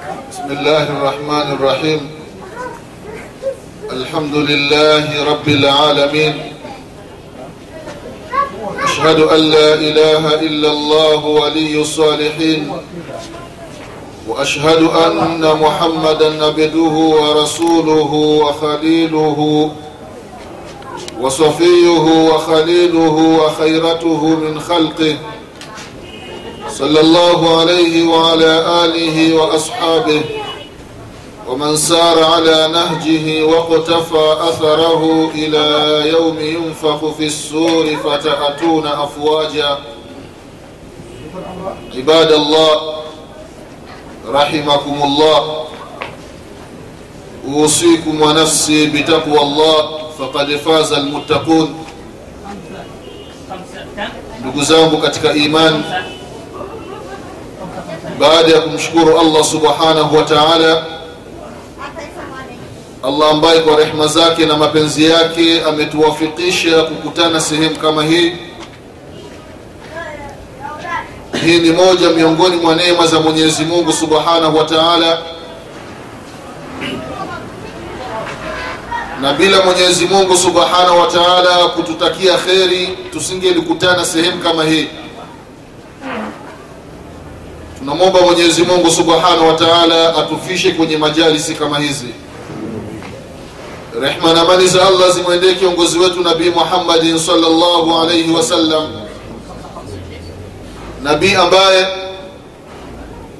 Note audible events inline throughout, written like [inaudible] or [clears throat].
بسم الله الرحمن الرحيم. الحمد لله رب العالمين. أشهد أن لا إله إلا الله ولي الصالحين. وأشهد أن محمدا عبده ورسوله وخليله وصفيه وخليله وخيرته من خلقه. صلى الله عليه وعلى آله وأصحابه ومن سار على نهجه واقتفى أثره إلى يوم ينفخ في السور فتأتون أفواجا. عباد الله رحمكم الله. أوصيكم ونفسي بتقوى الله فقد فاز المتقون. ndugu zangu katika imani baada ya kumshukuru allah subhanahu wa taala allah ambaye kwa rehma zake na mapenzi yake ametuwafikisha kukutana sehemu kama hii. Hii ni moja miongoni mwa neema za mwenyezi mungu subhanahu wa taala. Na bila mwenyezi mungu subhanahu wa taala kututakia kheri tusingelikutana sehemu kama hii tunamwomba mwenyezi mungu subhanahu wa taala atufishe kwenye majalisi kama hizi. Rehma na amani za allah zimwendee kiongozi wetu nabii muhammadin salllahu alaihi wasallam nabii ambaye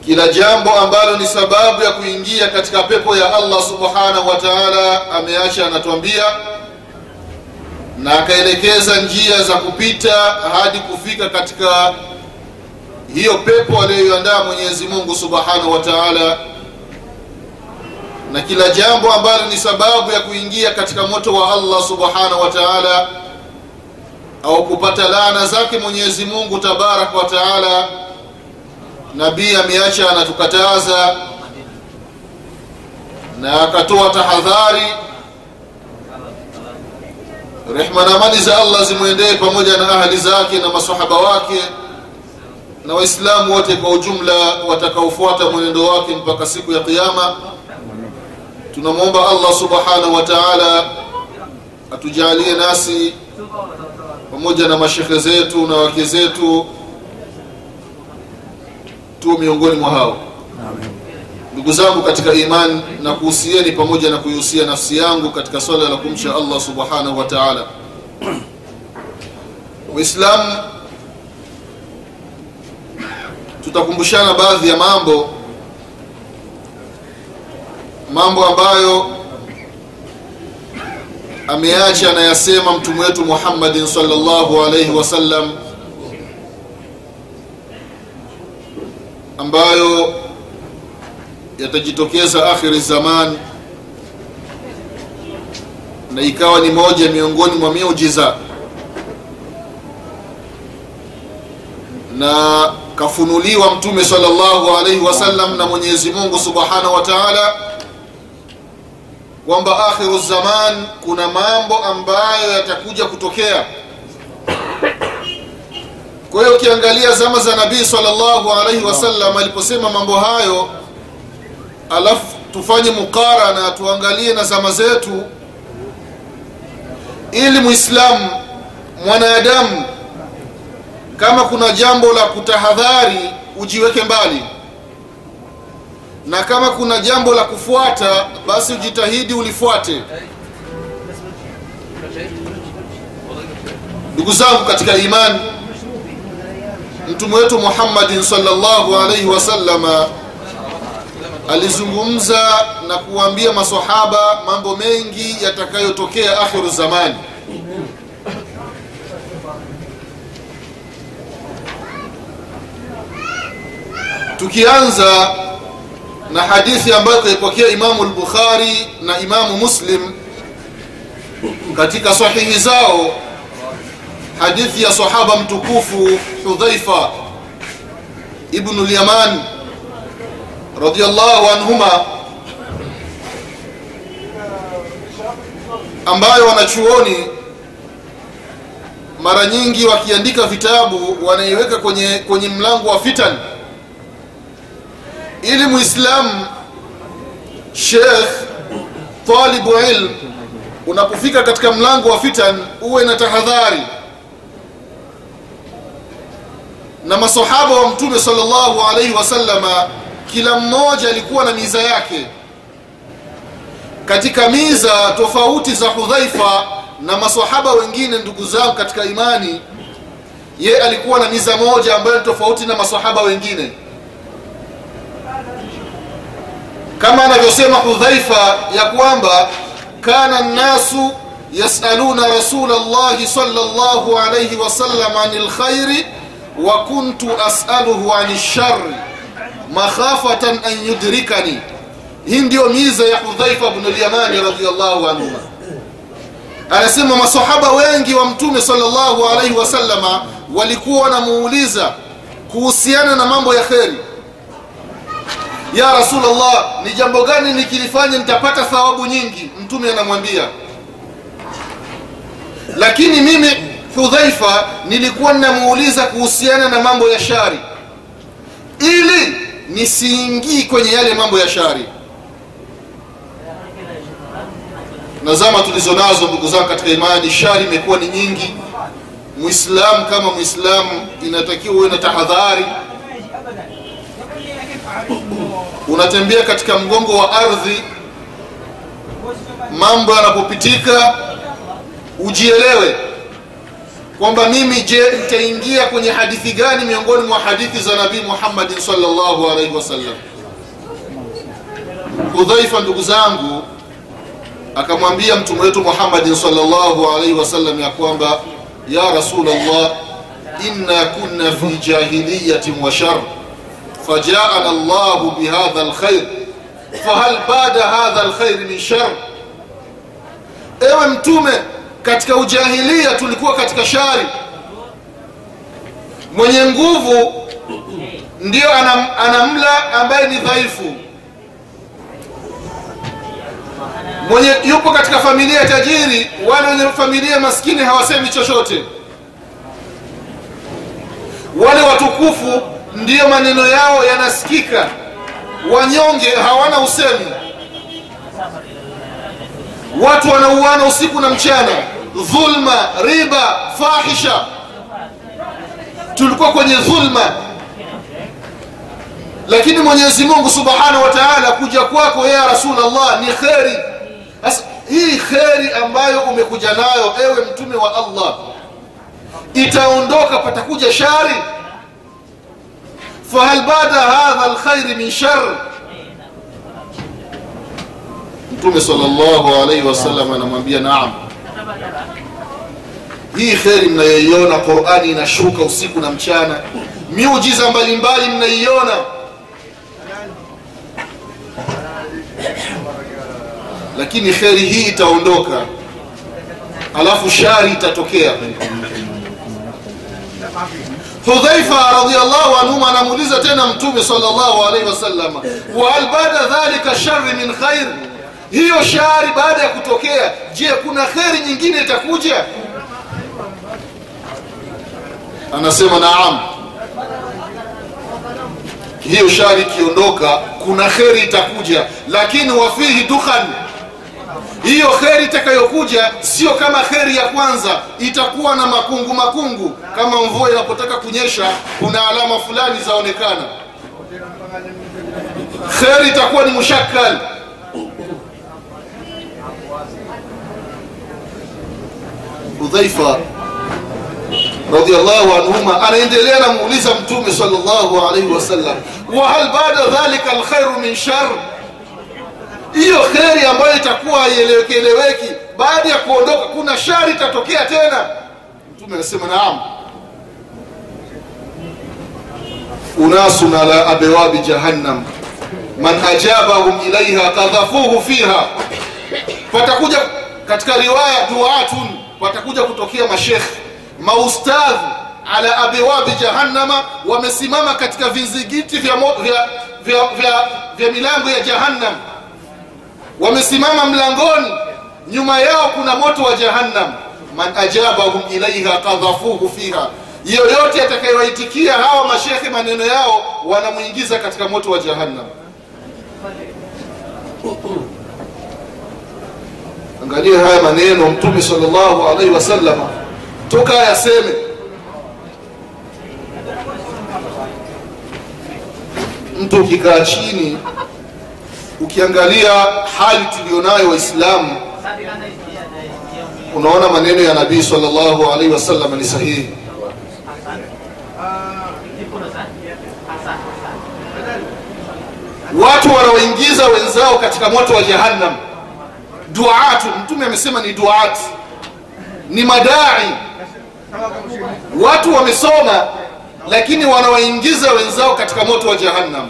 kila jambo ambalo ni sababu ya kuingia katika pepo ya allah subhanahu wa taala ameacha anatuambia na akaelekeza njia za kupita hadi kufika katika hiyo pepo aliyoiandaa mwenyezi mungu subhanahu wa taala na kila jambo ambalo ni sababu ya kuingia katika moto wa allah subhanahu wa au kupata laana zake mwenyezi mungu tabaraka wa taala nabii ameacha anatukataza na akatoa tahadhari. Rehma na amani za allah zimwendee pamoja na ahli zake na masahaba wake na waislamu wote kwa ujumla watakaofuata mwenendo wake mpaka siku ya qiama tunamwomba allah subhanahu wa taala atujalie nasi pamoja na mashekhe zetu na wake zetu tu miongoni mwa hao. Ndugu zangu katika imani na kuhusieni pamoja na kuihusia nafsi yangu katika swala la kumcha allah subhanahu wa taala. [clears throat] Waislamu tutakumbushana baadhi ya mambo. Mambo ambayo ameacha anayasema mtume wetu muhammadin salllahu alaihi wasallam ambayo yatajitokeza akhiri zaman na ikawa ni moja miongoni mwa miujiza. Na kafunuliwa mtume salllahu alaihi wasallam na mwenyezi mungu subhanahu wa taala kwamba akhiru zaman kuna mambo ambayo yatakuja kutokea. Kwa hiyo ukiangalia zama za nabii salllahu alaihi wasallam aliposema mambo hayo alafu tufanye mukarana tuangalie na zama zetu ili muislamu mwanadamu kama kuna jambo la kutahadhari ujiweke mbali. Na kama kuna jambo la kufuata basi ujitahidi ulifuate. Ndugu zangu katika imani mtume wetu muhammadin salllahu alaihi wasalama alizungumza na kuwaambia masahaba mambo mengi yatakayotokea akhiru zamani tukianza na hadithi ambayo kaipokea imamu lbukhari na imamu muslim katika sahihi zao hadithi ya sahaba mtukufu hudhaifa ibnu lyaman radiallahu anhuma ambayo wanachuoni mara nyingi wakiandika vitabu wanaiweka kwenye kwenye mlango wa fitan ili muislamu shekh talibu ilm unapofika katika mlango wa fitan uwe na tahadhari. Na masahaba wa mtume sallallahu alaihi wasallama kila mmoja alikuwa na miza yake. Katika miza tofauti za hudhaifa na masahaba wengine ndugu zangu katika imani ye alikuwa na miza moja ambayo ni tofauti na masahaba wengine kama anavyosema hudhaifa ya kwamba kana nnasu yasaluna rasula llahi sallallahu alaihi wasallam ani lkhairi wa kuntu asaluhu ani lshari makhafatan an yudrikani. Hii ndiyo miza ya hudhaifa bnulyamani radiallahu anhuma. Anasema masahaba wengi wa mtume salllahu alaihi wasallama walikuwa wanamuuliza kuhusiana na mambo ya kheri ya rasulllah ni jambo gani nikilifanya nitapata thawabu nyingi? Mtume anamwambia. Lakini mimi hudhaifa nilikuwa ninamuuliza kuhusiana na mambo ya shari. Ili nisiingii kwenye yale mambo ya shari. Nazama tulizo nazo ndugu zangu katika imani shari imekuwa ni nyingi. Muislamu kama Muislamu inatakiwa uwe na tahadhari unatembea katika mgongo wa ardhi mambo yanapopitika ujielewe kwamba mimi je nitaingia kwenye hadithi gani miongoni mwa hadithi za nabii muhammadin salllahu alaihi wasallam hudhaifa ndugu zangu akamwambia mtume wetu muhammadin salllahu alaihi wasallam ya kwamba ya rasulllah inna kunna fi jahiliyatin wa shar فجاءنا الله بهذا الخير فهل بعد هذا الخير من شر ewe mtume katika ujahilia tulikuwa katika shari mwenye nguvu ndiyo anam, anamla ambaye ni dhaifu mwenye yupo katika familia tajiri wale wenye familia maskini hawasemi chochote wale watukufu ndiyo maneno yao yanasikika. Wanyonge hawana usemi. Watu wanauana usiku na mchana. Dhulma riba fahisha. Tulikuwa kwenye dhulma. Lakini mwenyezi mungu subhanahu wa taala kuja kwako ya rasulllah ni kheri. As, hii kheri ambayo umekuja nayo ewe mtume wa allah itaondoka patakuja shari fahal bada hadha lkhairi min shar mtume salllahu alaihi wasallam anamwambia naam hii kheri mnayoiona qurani inashuka usiku na mchana miujiza mbalimbali mnaiona lakini kheri hii itaondoka. Alafu shari itatokea hudhaifa radiallahu anhuma anamuuliza tena mtume salllahu alaihi wasallam wahal bada dhalika shari min khair? Hiyo shari baada ya kutokea je kuna kheri nyingine itakuja? Anasema naam. Hiyo shari ikiondoka kuna kheri itakuja lakini wafihi dukhan hiyo kheri itakayokuja sio kama kheri ya kwanza. Itakuwa na makungu makungu. Kama mvua inapotaka kunyesha kuna alama fulani zaonekana. Kheri itakuwa ni mushakal hudhaifa radiallahu anhuma anaendelea namuuliza mtume salllahu alaihi wasallam wahal bada dhalika alkhairu min shar hiyo kheri ambayo itakuwa haielewekieleweki baada ya kuondoka kuna shari itatokea tena. Mtume anasema naam. Unasun ala abewabi jahannam. Man ajabahum ilaiha kadhafuhu fiha. Patakuja katika riwaya duatun patakuja kutokea mashekhe maustadhi ala abewabi jahannama wamesimama katika vizigiti vya, vya, vya, vya, vya milango ya jahannam wamesimama mlangoni. Nyuma yao kuna moto wa jahannam. Man ajabahum ilaiha kadhafuhu fiha. Yoyote atakayewaitikia hawa mashekhe maneno yao wanamwingiza katika moto wa jahannam. Angalia haya maneno mtume salllahu alaihi wasallam. Toka yaseme mtu ukikaa chini ukiangalia hali tuliyonayo waislamu unaona maneno ya nabii salllahu alaihi wasallam ni sahihi. Watu wanaoingiza wenzao katika moto wa jahannam duatu mtume amesema ni duati ni madai. Watu wamesoma lakini wanawaingiza wenzao katika moto wa jahannam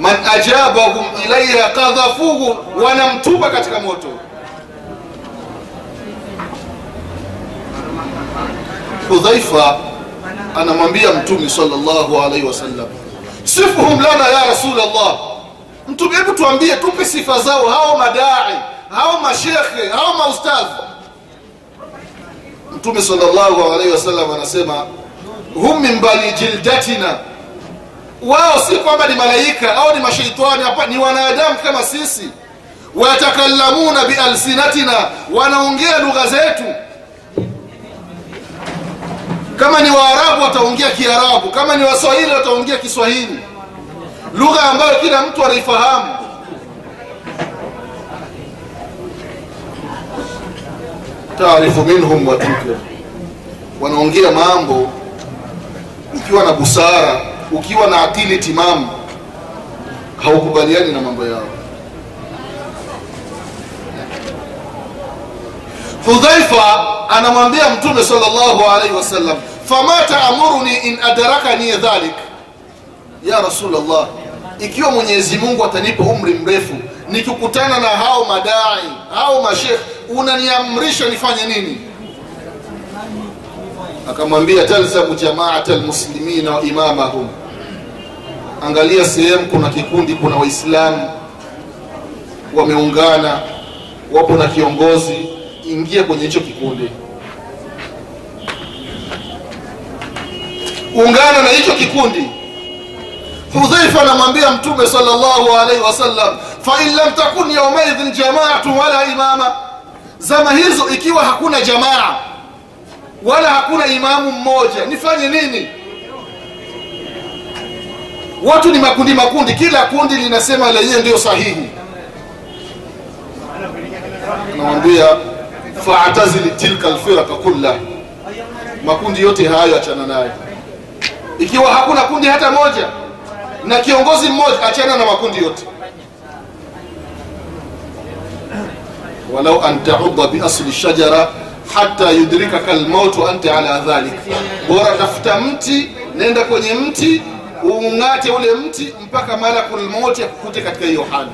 man ajabahum ilaiha kadhafuhu wanamtupa katika moto. Hudhaifa anamwambia mtume salllahu alaihi wasallam sifuhum lana ya rasul allah mtume hebu tuambie tupe sifa zao hao madai hao mashekhe hao maustadhi mtume salllahu alaihi wasallam anasema hum min bani jildatina wao si kwamba ni malaika au ni mashaitani hapa ni wanadamu kama sisi. Wayatakallamuna bialsinatina wanaongea lugha zetu. Kama ni waarabu wataongea kiarabu kama ni waswahili wataongea kiswahili. Lugha ambayo kila mtu anaifahamu. Taarifu minhum watunkir wanaongea mambo ukiwa na busara ukiwa na akili timamu haukubaliani na mambo yao. Hudhaifa anamwambia mtume salllahu alaihi wasallam fama taamuruni in adarakani dhalik. Ya rasulllah ikiwa mwenyezi mungu atanipa umri mrefu nikikutana na hao madai hao mashekh unaniamrisha nifanye nini? Akamwambia talzamu jamaata lmuslimina wa imamahum angalia sehemu kuna kikundi kuna waislamu wameungana wapo na kiongozi. Ingia kwenye hicho kikundi. Ungana na hicho kikundi. Hudhaifa anamwambia mtume salllahu alaihi wasallam fain lam takun yaumaidhin jamaatu wala imama. Zama hizo ikiwa hakuna jamaa wala hakuna imamu mmoja nifanye nini watu ni makundi makundi kila kundi linasema lenyewe ndio sahihi. Nawambia faatazili tilka lfiraka kulla makundi yote hayo achana nayo. Ikiwa hakuna kundi hata moja na kiongozi mmoja achana na makundi yote. Walau an taudda biasli shajara hata yudrikaka lmaut wa anta ala dhalik. Bora tafuta mti nenda kwenye mti uung'ate ule mti mpaka malakul mauti akukute katika hiyo hali